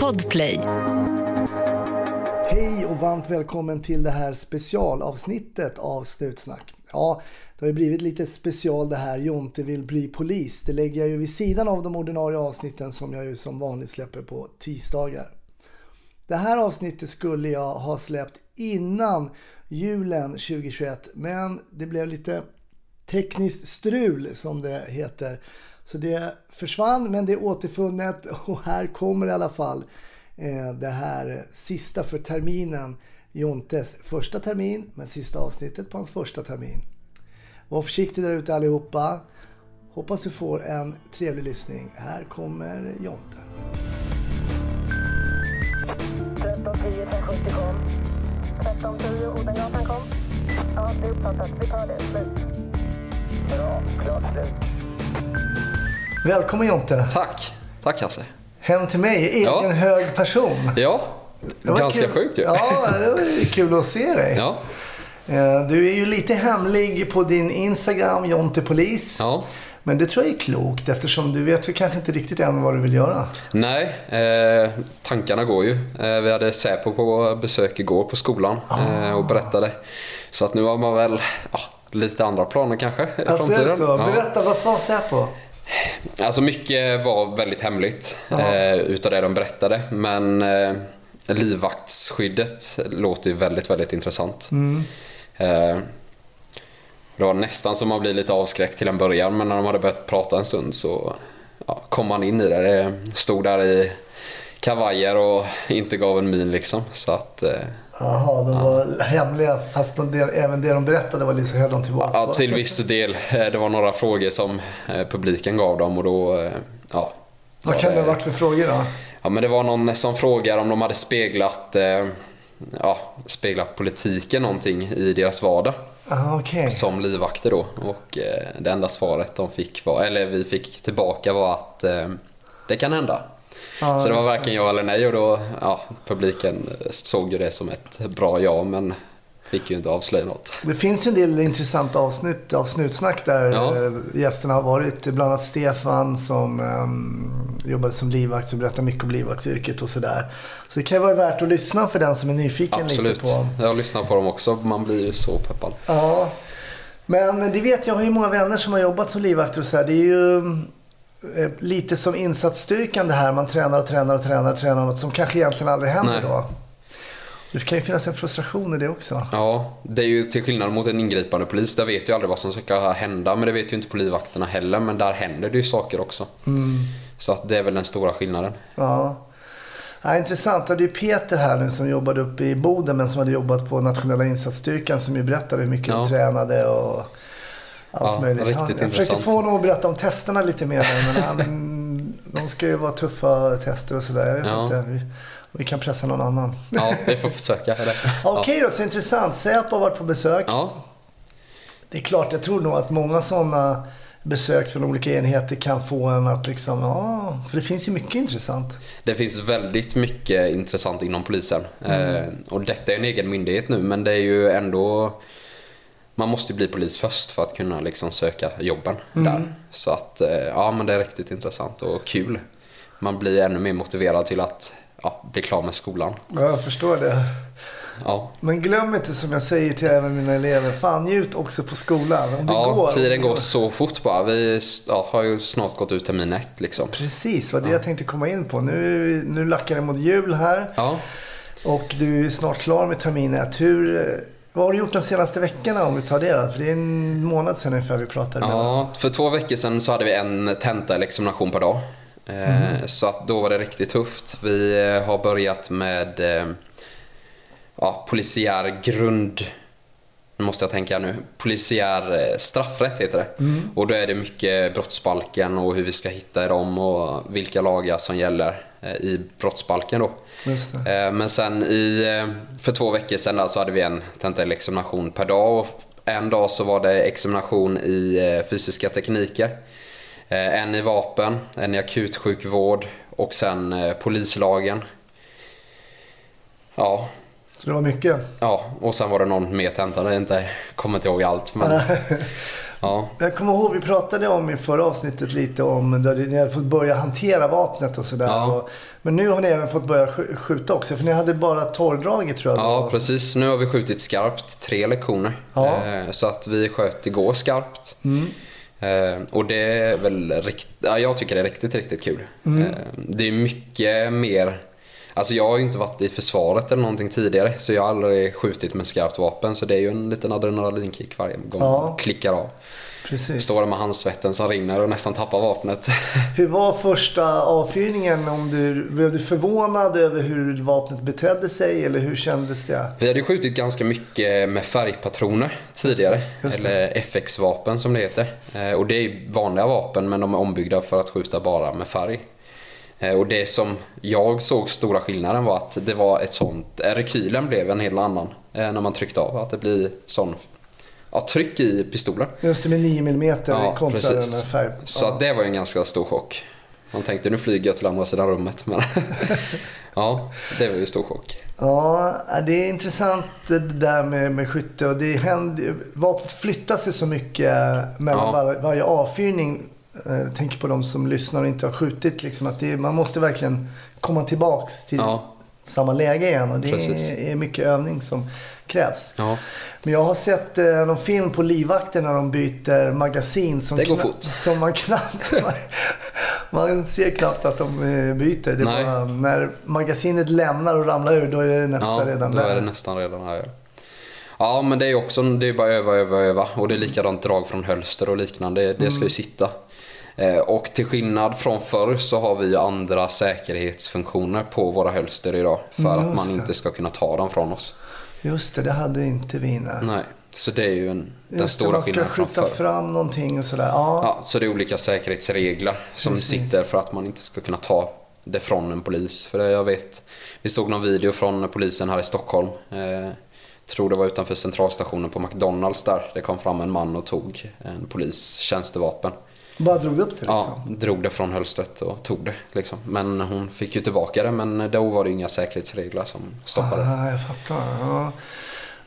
Podplay. Hej och varmt välkommen till det här specialavsnittet av Snutsnack. Ja, det har ju blivit lite special det här. Jonte vill bli polis. Det lägger jag ju vid sidan av de ordinarie avsnitten som jag ju som vanligt släpper på tisdagar. Det här avsnittet skulle jag ha släppt innan julen 2021 men det blev lite tekniskt strul som det heter. Så det försvann men det är återfunnet och här kommer i alla fall eh, det här sista för terminen. Jontes första termin men sista avsnittet på hans första termin. Var försiktig där ute allihopa. Hoppas du får en trevlig lyssning. Här kommer Jonte. 1310 570 kom. 1310 Odengatan kom. Ja, det är uppfattat. Vi tar det. Slut. Bra. Klart slut. Välkommen Jonte. Tack. Tack Hasse. Hem till mig, egen Ja. hög person. Ja, ganska kul. sjukt ju. Ja, det var ju kul att se dig. Ja. Eh, Du är ju lite hemlig på din Instagram, Jonte Polis. ja. Men det tror jag är klokt eftersom du vet väl kanske inte riktigt än vad du vill göra. Nej, eh, tankarna går ju. Eh, vi hade Säpo på besök igår på skolan eh, och berättade. Så att nu har man väl ja, lite andra planer kanske i Alltså framtiden. så? Berätta, vad sa Säpo? Alltså mycket var väldigt hemligt eh, utav det de berättade. Men eh, livvaktsskyddet låter ju väldigt, väldigt intressant. Eh, det var nästan som man blir lite avskräckt till en början men när de hade börjat prata en stund så ja, kom man in i det. Det stod där i kavajer och inte gav en min liksom. Så att, eh, Jaha, de var hemliga fast de, även det de berättade var lite så höll de tillbaka. ja, till viss del. Eh, Det var några frågor som eh, publiken gav dem och då eh, ja, Vad kan det ha varit för frågor då? Ja, men det var någon som frågade om de hade speglat, ja, speglat politiken någonting i deras vardag Ah, Okej. som livvakter då. Och det enda svaret de fick var, eller vi fick tillbaka var att det kan hända. Ja, Så det var varken ja eller nej och då, ja, publiken såg ju det som ett bra ja men fick ju inte avslöja något. Det finns ju en del intressanta avsnitt av Snutsnack där Ja. eh, gästerna har varit. Bland annat Stefan som um, jobbade som livvakt och berättade mycket om livvaktsyrket och sådär. Så det kan ju vara värt att lyssna för den som är nyfiken Absolut. lite på. Jag lyssnar på dem också, man blir ju så peppad. Ja. Men det vet jag, jag har ju många vänner som har jobbat som livvakter och så här. Det är ju eh, lite som insatsstyrkan det här. Man tränar och tränar och tränar och tränar något som kanske egentligen aldrig händer Nej. då. Det kan ju finnas en frustration i det också. Ja, det är ju till skillnad mot en ingripande polis. Där vet ju aldrig vad som ska hända. Men det vet ju inte polivakterna heller. Men där händer det ju saker också. Så att det är väl den stora skillnaden. Ja. Ja, intressant. Det är Peter här nu som jobbade uppe i Boden men som hade jobbat på nationella insatsstyrkan som ju berättade hur mycket de Ja. tränade och allt Ja, möjligt. Han- jag försökte få honom att berätta om testerna lite mer men han, de ska ju vara tuffa tester och sådär. Jag vet Ja. inte. Vi, vi kan pressa någon annan. Ja, vi får försöka. Eller? Okej då, så intressant. Säpo har varit på besök. Ja. Det är klart, jag tror nog att många sådana besök från olika enheter kan få en att liksom, ja, för det finns ju mycket intressant. Det finns väldigt mycket intressant inom polisen. Eh, och detta är en egen myndighet nu men det är ju ändå man måste ju bli polis först för att kunna liksom söka jobben där. Så att eh, ja men det är riktigt intressant och kul. Man blir ännu mer motiverad till att ja, bli klar med skolan. Ja, jag förstår det. Ja, Men glöm inte som jag säger till även mina elever, fan njut också på skolan. Om det ja går. tiden går så fort bara. Vi ja, har ju snart gått ut termin ett liksom. Precis, vad det jag tänkte komma in på. Nu, nu lackar det mot jul här Ja. och du är snart klar med termin ett. Hur, vad har du gjort de senaste veckorna om vi tar det då? För det är en månad sedan ungefär vi pratade. Ja, för två veckor sedan så hade vi en tenta eller examination per dag. Eh, Så att då var det riktigt tufft. Vi eh, har börjat med eh, ja, polisiär grund... Nu måste jag tänka nu. Polisiär straffrätt heter det. Och då är det mycket brottsbalken och hur vi ska hitta dem och vilka lagar som gäller i brottsbalken då. Eh, Men sen i, eh, för två veckor sedan så hade vi en tenta eller examination per dag. Och en dag så var det examination i eh, fysiska tekniker. Eh, En i vapen, en i akutsjukvård och sen eh, polislagen. Ja, Så det var mycket. ja, och sen var det någon mer tenta. Jag inte, kommer inte ihåg allt. Men, Ja, Jag kommer ihåg, vi pratade om i förra avsnittet lite om när ni hade fått börja hantera vapnet och sådär. Ja. Och- Men nu har ni även fått börja sk- skjuta också. För ni hade bara torrdraget tror jag. ja precis. Nu har vi skjutit skarpt tre lektioner. Ja. Eh, Så att vi sköt igår skarpt. Mm. Eh, och det är väl rikt... ja, jag tycker det är riktigt, riktigt kul. Mm. Eh, det är mycket mer... Alltså jag har ju inte varit i försvaret eller någonting tidigare så jag har aldrig skjutit med skarpt vapen så det är ju en liten adrenalinkick varje gång Ja. man klickar av. Precis. Står där med handsvetten som rinner och nästan tappar vapnet. Hur var första avfyrningen? Om du, blev du förvånad över hur vapnet betedde sig eller hur kändes det? Vi hade ju skjutit ganska mycket med färgpatroner tidigare. just det. eller FX-vapen som det heter. Eh, Och det är vanliga vapen men de är ombyggda för att skjuta bara med färg. Eh, Och det som jag såg stora skillnaden var att det var ett sånt, eh, rekylen blev en helt annan eh, när man tryckte av. Att det blir sån ja, tryck i pistolen. Just det med 9 mm Ja, kontra den precis. här färg. Så ja. att det var en ganska stor chock. Man tänkte nu flyger jag till andra sidan rummet men ja, det var ju stor chock. Ja, det är intressant det där med, med skytte. Och det händer, vapnet flyttar sig så mycket mellan Ja. var, varje avfyrning. Eh, Jag tänker på de som lyssnar och inte har skjutit. Liksom, att är- man måste verkligen komma tillbaks till Ja, samma läge igen. Och det Precis. är, mycket övning som krävs. ja. Men jag har sett eh, någon film på livvakten när de byter magasin. Som Det går fort. Som man knappt... Man, man ser knappt att de eh, byter. Det Nej. bara, när magasinet lämnar och ramlar ur, då är det nästa ja, redan då där. är det nästan redan här. Ja. Ja, men det är också det är bara öva, öva, öva. Och det är likadant drag från hölster och liknande. Det, det ska Mm. ju sitta. Eh, och till skillnad från förr så har vi ju andra säkerhetsfunktioner på våra hölster idag. För att man inte ska kunna ta dem från oss. Just det, det hade inte vi. Nej. Nej, så det är ju en, den Just stora man ska skillnaden från skjuta förr. fram någonting och sådär. Ja, Ja, så det är olika säkerhetsregler som Precis. sitter för att man inte ska kunna ta det från en polis. För det jag vet, vi såg någon video från polisen här i Stockholm. Eh, tror det var utanför centralstationen på McDonalds där. Det kom fram en man och tog en polis tjänstevapen. Bara drog upp det Ja, liksom. drog det från hölstret och tog det. Liksom. Men hon fick ju tillbaka det men då var det inga säkerhetsregler som stoppade det. Ah, jag fattar. Ja.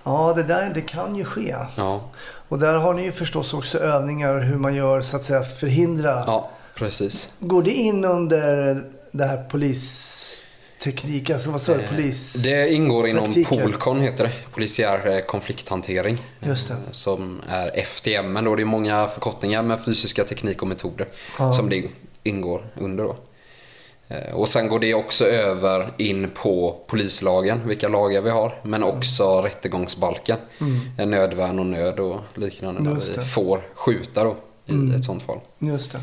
ja, det där det kan ju ske. Ja, Och där har ni ju förstås också övningar hur man gör så att säga förhindra. ja precis. Går det in under det här polisteknik, alltså vad sa du, Eh, polis... Det ingår inom praktiken. Polkon heter det. Polisiär eh, konflikthantering. Just det. Eh, Som är FTM då. Det är många förkortningar med fysiska teknik och metoder. Ja. Som det ingår under då. Och sen går det också över in på polislagen, vilka lagar vi har. Men också rättegångsbalken. Eh, Nödvärn och nöd och liknande. Mm. Just vi. Mm. får skjuta då i ett sånt fall. Just det.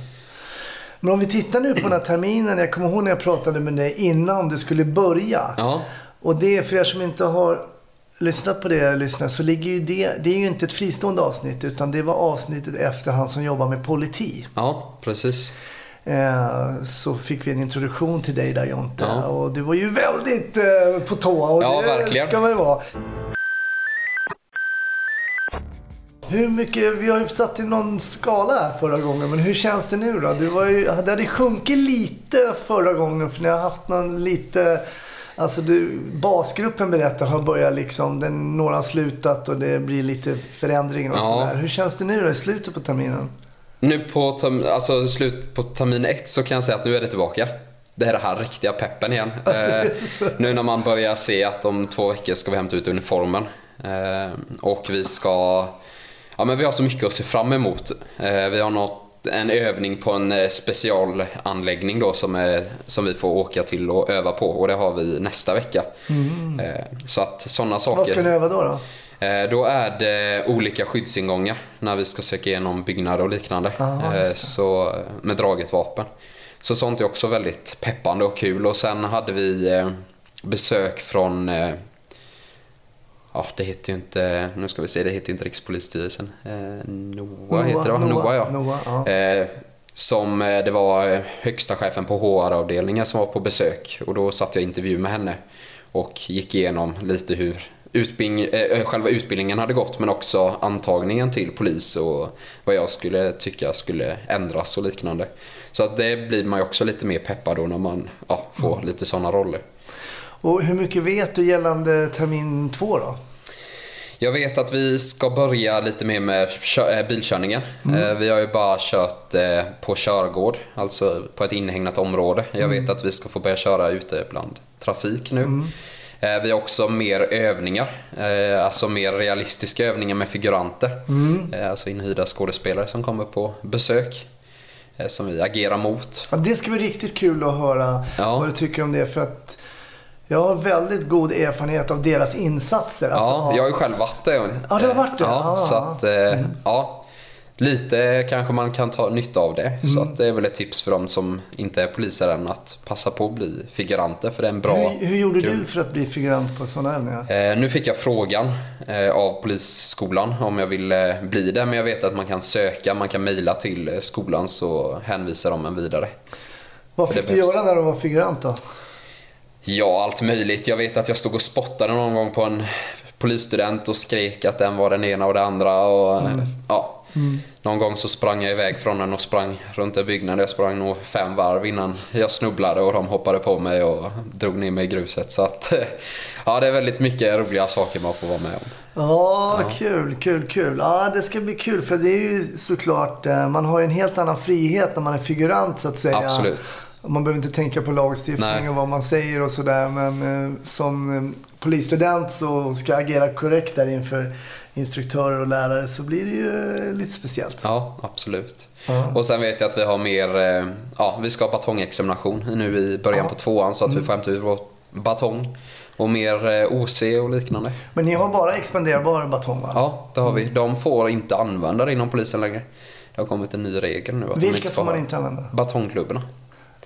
Men om vi tittar nu på den här terminen. Jag kommer ihåg när jag pratade med dig innan du skulle börja. Ja, Och det, för er som inte har lyssnat på det, lyssnat, så ligger ju det, det är ju inte ett fristående avsnitt, utan det var avsnittet efter han som jobbar med politi. ja precis. Eh, så fick vi en introduktion till dig där Jonte. Ja. Och du var ju väldigt eh, på tå. Och Ja, det verkligen. ska man ju vara. Hur mycket, vi har ju satt i någon skala här förra gången, men hur känns det nu då? Du var ju, det hade sjunkit lite förra gången för ni har haft någon lite, alltså du, basgruppen berättar har börjat liksom, den, några har slutat och det blir lite förändringar och Ja. sådär. Hur känns det nu då i slutet på terminen? Nu på term, alltså slut på termin ett så kan jag säga att nu är det tillbaka. Det är det här riktiga peppen igen. Eh, så- nu när man börjar se att om två veckor ska vi hämta ut uniformen. Eh, och vi ska... Ja men vi har så mycket att se fram emot. Eh, vi har nått en övning på en eh, specialanläggning då som, är, som vi får åka till och öva på och det har vi nästa vecka. Eh, så att sådana saker. Vad ska ni öva då? då? Eh, Då är det olika skyddsingångar när vi ska söka igenom byggnader och liknande. Aha, Eh. Så, eh, med draget vapen. Så sånt är också väldigt peppande och kul. Och sen hade vi eh, besök från eh, Ja, det heter ju inte, nu ska vi se, det heter ju inte Rikspolisstyrelsen. Eh, NOA, heter det va? NOA, ja. Noah, ja. Eh, som eh, det var eh, högsta chefen på HR-avdelningen som var på besök och då satt jag i intervju med henne och gick igenom lite hur utbildning, eh, själva utbildningen hade gått men också antagningen till polis och vad jag skulle tycka skulle ändras och liknande. Så att det blir man ju också lite mer peppad då när man ja, får lite sådana roller. Och hur mycket vet du gällande termin två då? Jag vet att vi ska börja lite mer med eh, bilkörningen. Eh, Vi har ju bara kört eh, på körgård, alltså på ett inhägnat område. Jag vet att vi ska få börja köra ute bland trafik nu. Eh, Vi har också mer övningar, alltså mer realistiska övningar med figuranter. Eh, Alltså inhyrda skådespelare som kommer på besök. Som vi agerar mot. Ja, det ska bli riktigt kul att höra Ja. vad du tycker om det. För att jag har väldigt god erfarenhet av deras insatser. alltså Ja, jag har ju själv varit det. Ja, du har varit det? Ja, Ja. så att, eh, ja. Lite kanske man kan ta nytta av det. Så Mm. att det är väl ett tips för de som inte är poliser än att passa på att bli figuranter för det är en bra Hur, hur gjorde grund. du för att bli figurant på sådana övningar? Eh, nu fick jag frågan eh, av polisskolan om jag ville bli det. Men jag vet att man kan söka, man kan mejla till skolan så hänvisar de en vidare. Vad fick du behövs. göra när du var figurant då? Ja, allt möjligt. Jag vet att jag stod och spottade någon gång på en polisstudent och skrek att den var den ena och det andra. Och, eh, ja. Någon gång så sprang jag iväg från den och sprang runt en byggnad. Jag sprang nog fem varv innan jag snubblade och de hoppade på mig och drog ner mig i gruset. Så att, ja, det är väldigt mycket roliga saker man får vara med om. Ja, kul, kul, kul. Ja, det ska bli kul för det är ju såklart, eh, man har ju en helt annan frihet när man är figurant så att säga. Absolut. Man behöver inte tänka på lagstiftning Nej. och vad man säger och sådär. Men eh, som eh, polisstudent så ska agera korrekt där inför instruktörer och lärare så blir det ju eh, lite speciellt. Ja, absolut. Ja. Och sen vet jag att vi har mer, eh, ja, vi ska ha batongexamination nu i början på tvåan så att vi får hämta ut vår batong. Och mer eh, OC och liknande. Men ni har bara expanderbar batong va? Ja, det har vi. De får inte använda det inom polisen längre. Det har kommit en ny regel nu. Att Vilka får man inte använda? Batongklubborna.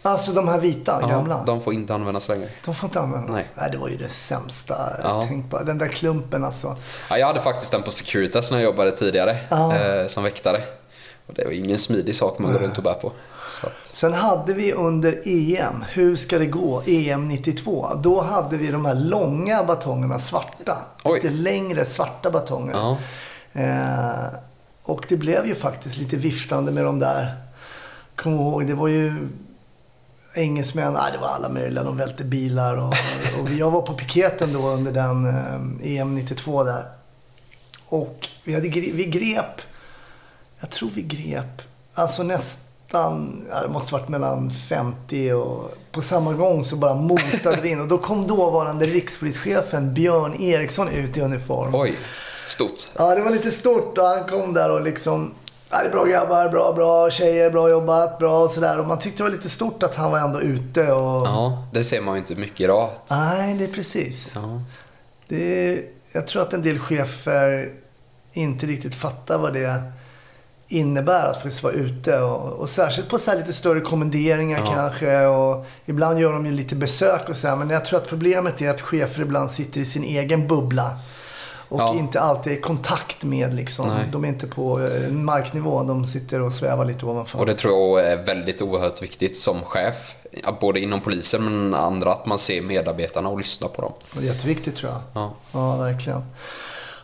Alltså de här vita, gamla? Ja, de får inte användas längre. De får inte användas. Nej. Nej. det var ju det sämsta Ja. tänkbara. Den där klumpen alltså. Ja, jag hade faktiskt den på Securitas när jag jobbade tidigare Ja. eh, som väktare. Och det var ingen smidig sak man går runt och bär på. Så att, Sen hade vi under EM, hur ska det gå? EM 92. Då hade vi de här långa batongerna, svarta. Oj. Lite längre svarta batonger. ja. Eh, och det blev ju faktiskt lite viftande med de där. Kom ihåg, det var ju engelsmän, nej det var alla möjliga. De välte bilar och, och jag var på piketen då under den eh, EM 92 där. Och vi, hade, vi grep, jag tror vi grep, alltså nästan, ja, det måste varit mellan 50 och på samma gång så bara motade vi in. Och då kom dåvarande rikspolischefen Björn Eriksson ut i uniform. Oj, stort. Ja, det var lite stort och han kom där och liksom Ja, det är bra grabbar, bra, bra tjejer, bra jobbat, bra och sådär. Och man tyckte det var lite stort att han var ändå ute och... Ja, det ser man ju inte mycket idag. Nej, det är precis. Ja. Det är, jag tror att en del chefer inte riktigt fattar vad det innebär att faktiskt vara ute. Och, och särskilt på så här lite större kommenderingar Ja. kanske. Och ibland gör de ju lite besök och så här. Men jag tror att problemet är att chefer ibland sitter i sin egen bubbla. Och Ja. inte alltid i kontakt med liksom. Nej. De är inte på eh, marknivå. De sitter och svävar lite ovanför. Och det tror jag är väldigt oerhört viktigt som chef. Både inom polisen men andra, att man ser medarbetarna och lyssnar på dem. Och det är jätteviktigt tror jag. Ja. Ja, verkligen.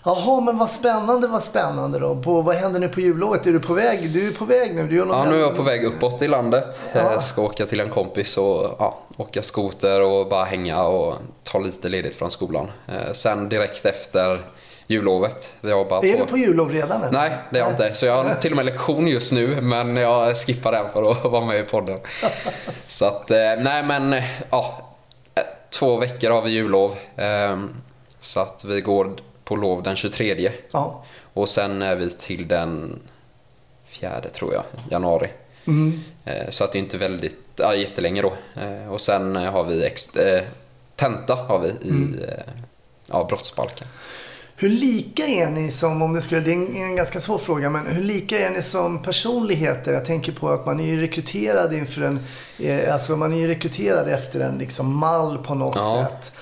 Jaha, men vad spännande, vad spännande då. På, vad händer nu på jullovet? Är du på väg? Du är på väg nu. Du gör Ja, nu är jag på väg uppåt i landet. Ja. Jag ska åka till en kompis och ja, åka skoter och bara hänga och ta lite ledigt från skolan. Eh, Sen direkt efter jullovet. Vi har bara Är två... du på jullov redan? Eller? Nej, det är jag inte. Så jag har till och med lektion just nu, men jag skippar den för att vara med i podden. Så att, eh, nej men, eh, ja. eh, Två veckor har vi jullov. Så att vi går på lov den 23. Ja. Och sen är vi till den fjärde tror jag, januari. Mm. Eh, Så att det är inte väldigt, ja, jättelänge då. Eh, Och sen eh, har vi ex, eh, tenta har vi i Mm. ja, brottsbalken. Hur lika är ni som, om det skulle, det är en, en ganska svår fråga, men hur lika är ni som personligheter? Jag tänker på att man är ju rekryterad inför en, eh, alltså man är ju rekryterad efter en liksom mall på något Ja. sätt.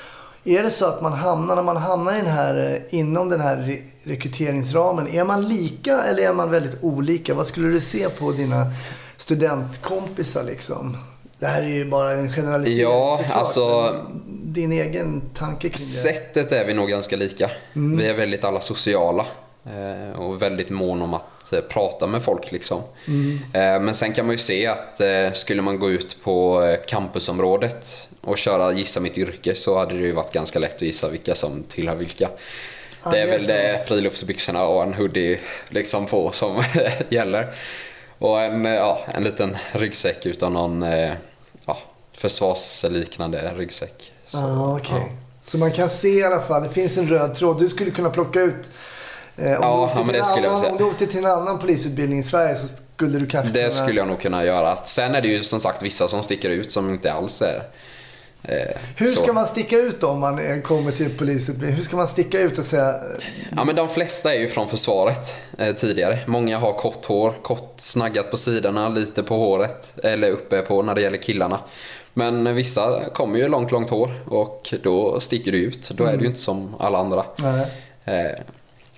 Är det så att man hamnar, när man hamnar i den här, eh, inom den här re- rekryteringsramen, är man lika eller är man väldigt olika? Vad skulle du se på dina studentkompisar liksom? Det här är ju bara en generalisering Ja, såklart, alltså- Din egen tanke kring det? Sättet är vi nog ganska lika. Vi är väldigt alla sociala. eh, Och väldigt mån om att eh, prata med folk liksom. Eh, Men sen kan man ju se att skulle man gå ut på campusområdet och köra Gissa mitt yrke så hade det ju varit ganska lätt att gissa vilka som tillhör vilka. Ja, det är väl det friluftsbyxorna och en hoodie liksom på som gäller. Och en, ja, en liten ryggsäck utan någon eh, ja, försvarsliknande ryggsäck. Så, ah, okej. Så man kan se i alla fall, det finns en röd tråd. Du skulle kunna plocka ut eh, om, Ja, du ja, annan, om du åkte till en annan polisutbildning i Sverige så skulle du kanske Det kunna... skulle jag nog kunna göra. Sen är det ju som sagt vissa som sticker ut som inte alls är eh, Hur så. ska man sticka ut då om man kommer till polisutbildning? Hur ska man sticka ut och säga... Ja men de flesta är ju från försvaret eh, tidigare. Många har kort hår, kort snaggat på sidorna, lite på håret. Eller uppe på när det gäller killarna. Men vissa kommer ju långt, långt hår och då sticker du ut. Då är du ju inte som alla andra. Nej. Eh,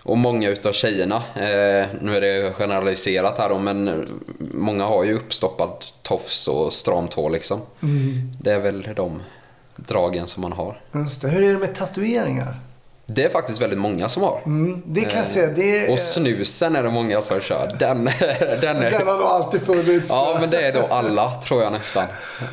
och många utav tjejerna, eh, nu är det generaliserat här då, men många har ju uppstoppad tofs och stramt hår liksom. Det är väl de dragen som man har. Just det. Hur är det med tatueringar? Det är faktiskt väldigt många som har. Mm, det kan jag Eh, säga. Det, Och snusen är det många som kör. Den, den är... den har nog alltid funnits. Ja, men det är då alla, tror jag nästan.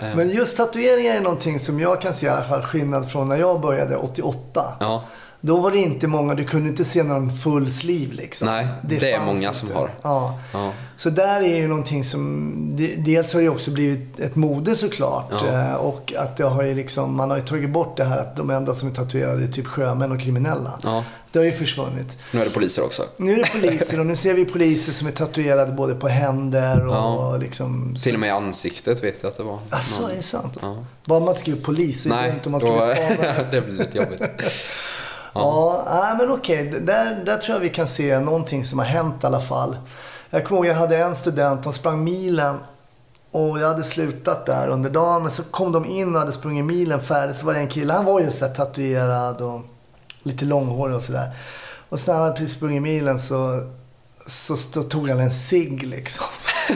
Eh, Men just tatueringar är någonting som jag kan se i alla fall skillnad från när jag började 88. Ja, Då var det inte många, du kunde inte se någon full sleeve liksom. Nej, det är fanns många som har. Ja. ja, Så där är ju någonting som, de- dels har det också blivit ett mode såklart. Ja. eh, Och att det har ju liksom, man har ju tagit bort det här att de enda som är tatuerade är typ sjömän och kriminella. ja. Det har ju försvunnit. Nu är det poliser också. Nu är det poliser och nu ser vi poliser som är tatuerade både på händer och Ja. liksom... Till och med i ansiktet vet jag att det var. Asså, någon- är det sant? Ja. Bara man inte skriver polis, det är Nej, dumt om man bli spanare. det blir lite jobbigt. Ja, nej, men okej. Där, där tror jag vi kan se någonting som har hänt i alla fall. Jag kommer ihåg jag hade en student, de sprang milen och jag hade slutat där under dagen. Men så kom de in och hade sprungit milen färdigt. Så var det en kille, han var ju så tatuerad och lite långhårig och sådär. Och sen när han precis sprungit milen så, så stod, tog han en cigg liksom.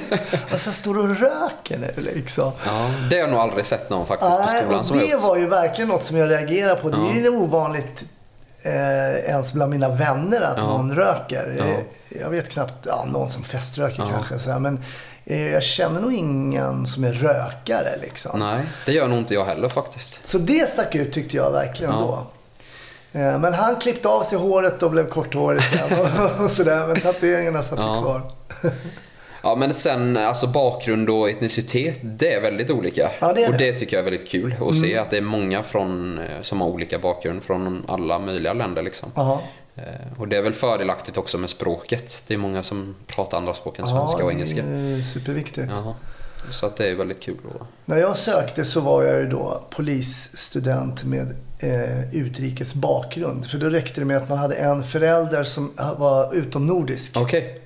och så står du och röker nu liksom. Ja, det har jag nog aldrig sett någon faktiskt på skolan som det var ju verkligen något som jag reagerade på. Det är ju ovanligt eh, ens bland mina vänner att Ja. någon röker. Ja. Jag vet knappt, ja, någon som feströker Ja. kanske. Så här, men eh, jag känner nog ingen som är rökare liksom. Nej, det gör nog inte jag heller faktiskt. Så det stack ut tyckte jag verkligen då. Eh, Men han klippte av sig håret och blev korthårig sen och, och sådär. Men tatueringarna satt ju kvar. Ja, men sen alltså bakgrund och etnicitet, det är väldigt olika. Ja, det är och det. tycker jag är väldigt kul att se att det är många från, eh, som har olika bakgrund från alla möjliga länder liksom. Eh, Och det är väl fördelaktigt också med språket. Det är många som pratar andra språk än Ja, svenska och det engelska. superviktigt. Jaha. Så att det är väldigt kul. att- När jag sökte så var jag ju då polisstudent med eh, utrikes bakgrund. För då räckte det med att man hade en förälder som var utomnordisk. Okej.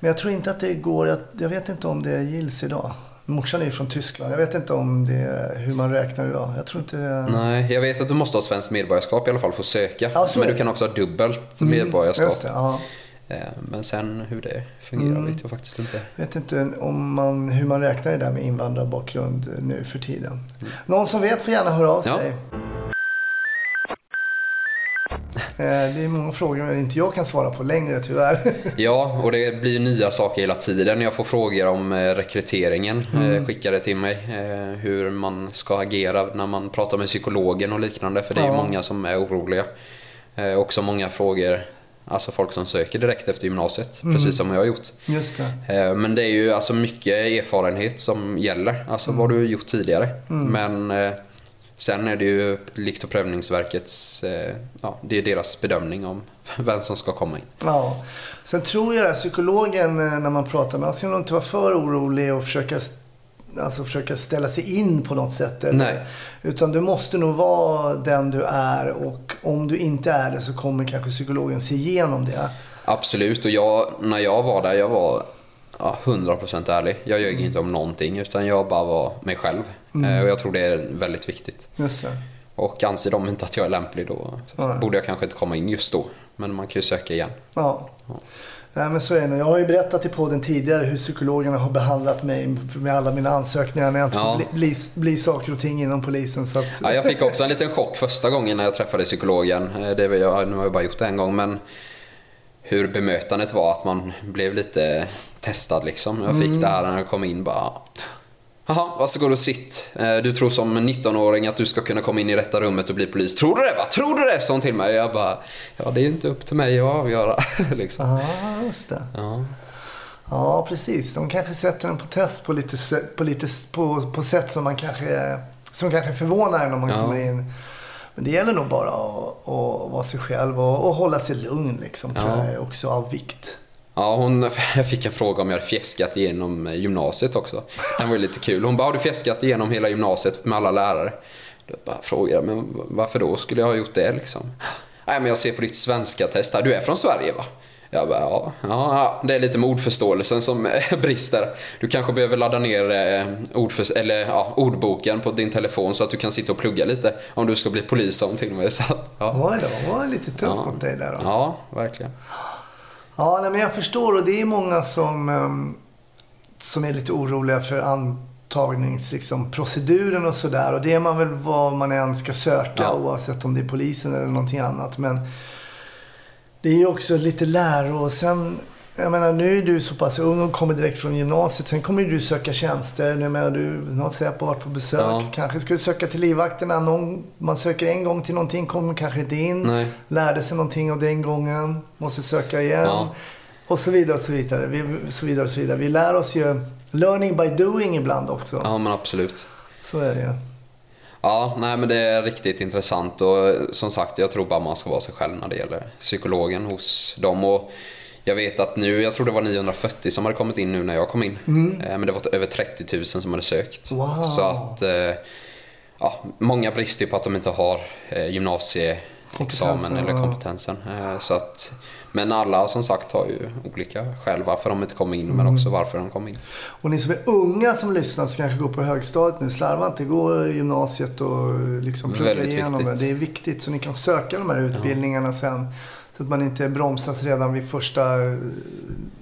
Men jag tror inte att det går, jag, jag vet inte om det gills idag. Morsan är ju från Tyskland. Jag vet inte om det, hur man räknar idag. Jag tror inte det... Nej, jag vet att du måste ha svenskt medborgarskap i alla fall för att söka. Ja, så men du kan också ha dubbelt Mm, medborgarskap. Det, ja. Eh, Men sen hur det fungerar Mm. vet jag faktiskt inte. Jag vet inte om man, hur man räknar det där med invandrarbakgrund nu för tiden. Någon som vet får gärna höra av Ja. sig. Eh, Det är många frågor men inte jag kan svara på längre tyvärr. Ja, och det blir nya saker hela tiden. Jag får frågor om eh, rekryteringen Mm. eh, skickade till mig. eh, Hur man ska agera när man pratar med psykologen och liknande. För det är Ja. många som är oroliga. Eh, Också många frågor, alltså folk som söker direkt efter gymnasiet. Mm. Precis som jag har gjort. Just det. Eh, Men det är ju alltså mycket erfarenhet som gäller. Alltså Mm. vad du har gjort tidigare. Men eh, sen är det ju Likt och prövningsverkets, eh, ja, det är deras bedömning om vem som ska komma in. Ja. Sen tror jag att psykologen eh, när man pratar med honom ska nog inte vara för orolig och försöka, alltså försöka ställa sig in på något sätt. Eller, Nej. Utan du måste nog vara den du är och om du inte är det så kommer kanske psykologen se igenom det. Absolut, och jag, när jag var där, jag var ja, 100% ärlig. Jag ljög inte om någonting, utan jag bara var mig själv. Eh, Och jag tror det är väldigt viktigt. Just det. Och anser de inte att jag är lämplig då Nej. borde jag kanske inte komma in just då. Men man kan ju söka igen. Ja. Nej, men så är det. Jag har ju berättat i podden tidigare hur psykologerna har behandlat mig med alla mina ansökningar när jag inte Ja. bli, bli, bli saker och ting inom polisen. Så att, Ja, jag fick också en liten chock första gången när jag träffade psykologen. Eh, Det var jag, nu har jag bara gjort det en gång, men hur bemötandet var, att man blev lite testad liksom. Jag fick det här när jag kom in bara, Jaha, varsågod och sitt. Eh, Du tror som 19-åring att du ska kunna komma in i rätta rummet och bli polis. Tror du det va? Tror du det? Sa hon till mig. Jag bara, ja det är inte upp till mig att avgöra. liksom. Ja, just det. Ja. Ja, precis. De kanske sätter den på test på lite, på, lite, på, på sätt som man kanske, som kanske förvånar en om man Ja. kommer in. Men det gäller nog bara att, att vara sig själv och, och hålla sig lugn liksom, tror Ja. jag är också av vikt. Ja, hon, jag fick en fråga om jag hade fjäskat igenom gymnasiet också. Den var ju lite kul. Hon bara, har du fjäskat igenom hela gymnasiet med alla lärare? Jag bara frågade, men varför då skulle jag ha gjort det liksom? Nej, men jag ser på ditt svenska test här. Du är från Sverige va? Jag bara, ja, ja, ja, det är lite med ordförståelsen som eh, brister. Du kanske behöver ladda ner eh, ordför, eller, ja, ordboken på din telefon så att du kan sitta och plugga lite om du ska bli polis hon till mig. Så att, ja. Då, det var lite tufft Ja. mot dig där då. ja, verkligen. Ja, nej, men jag förstår och det är många som, ehm, som är lite oroliga för antagnings, liksom, och sådär. Och det är man väl vad man än ska söka Ja. oavsett om det är polisen eller någonting annat. Men det är ju också lite läro och sen jag menar, nu är du så pass ung och kommer direkt från gymnasiet. Sen kommer ju du söka tjänster. Nu menar du har Säpo varit på besök. Ja. Kanske ska du söka till livvakterna. Någon, man söker en gång till någonting, kommer kanske inte in. Nej. Lärde sig någonting av den gången. Måste söka igen. Ja. Och så vidare och så vidare. Vi, så vidare och så vidare. Vi lär oss ju learning by doing ibland också. Ja, men absolut. Så är det ju. Ja, nej men det är riktigt intressant och som sagt jag tror bara man ska vara sig själv när det gäller psykologen hos dem. Och jag vet att nu, jag tror det var 940 som hade kommit in nu när jag kom in. Eh, Men det var över 30 000 som hade sökt. Wow. Så att, eh, ja, många brister ju på att de inte har eh, gymnasieexamen eller ja. kompetensen. Så att, men alla som sagt har ju olika skäl varför de inte kom in Mm. men också varför de kom in. Och ni som är unga som lyssnar som kanske går på högstadiet nu. Slarva inte. Gå gymnasiet och liksom plugga Väldigt igenom viktigt. det. Det är viktigt så ni kan söka de här utbildningarna sen. Så att man inte bromsas redan vid första eh,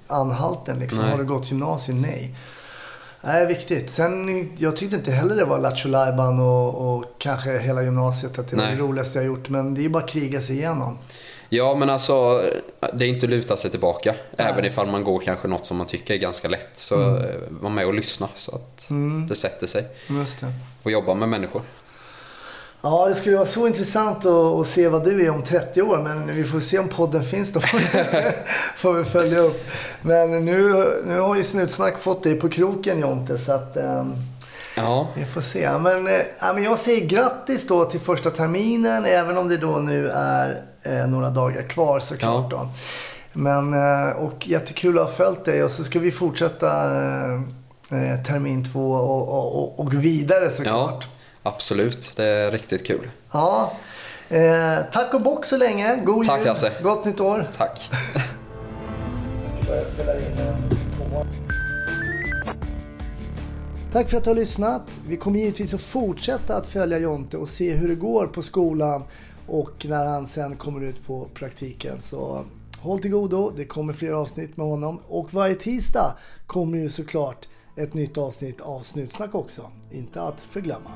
anhalten. Liksom. Nej. Har du gått gymnasiet? Nej. Det är viktigt. Sen, jag tyckte inte heller det var Lattjo och, och kanske hela gymnasiet att det var Nej. det roligaste jag gjort. Men det är ju bara att kriga sig igenom. Ja, men alltså det är inte att luta sig tillbaka. Även ifall man går kanske något som man tycker är ganska lätt. Så Mm. eh, var med och lyssna så att det sätter sig. Just det. Och jobba med människor. Ja, det skulle vara så intressant att, se vad du är om 30 år. Men vi får se om podden finns då. får vi följa upp. Men nu, nu har ju Snutsnack fått dig på kroken Jonte. Så att ehm, Ja, vi får se. Men, eh, ja, men jag säger grattis då till första terminen. Även om det då nu är eh, några dagar kvar såklart. Då. Men, eh, och jättekul att ha följt dig. Och så ska vi fortsätta eh, eh, termin två och, och, och, och vidare såklart. ja absolut. Det är riktigt kul. Ja. Eh, tack och bock så länge. God Tack, jul. Hasse. Gott nytt år. Tack. Tack för att du har lyssnat. Vi kommer givetvis att fortsätta att följa Jonte och se hur det går på skolan och när han sen kommer ut på praktiken. Så håll till godo. Det kommer fler avsnitt med honom och varje tisdag kommer ju såklart ett nytt avsnitt av Snutsnack också. Inte att förglömma.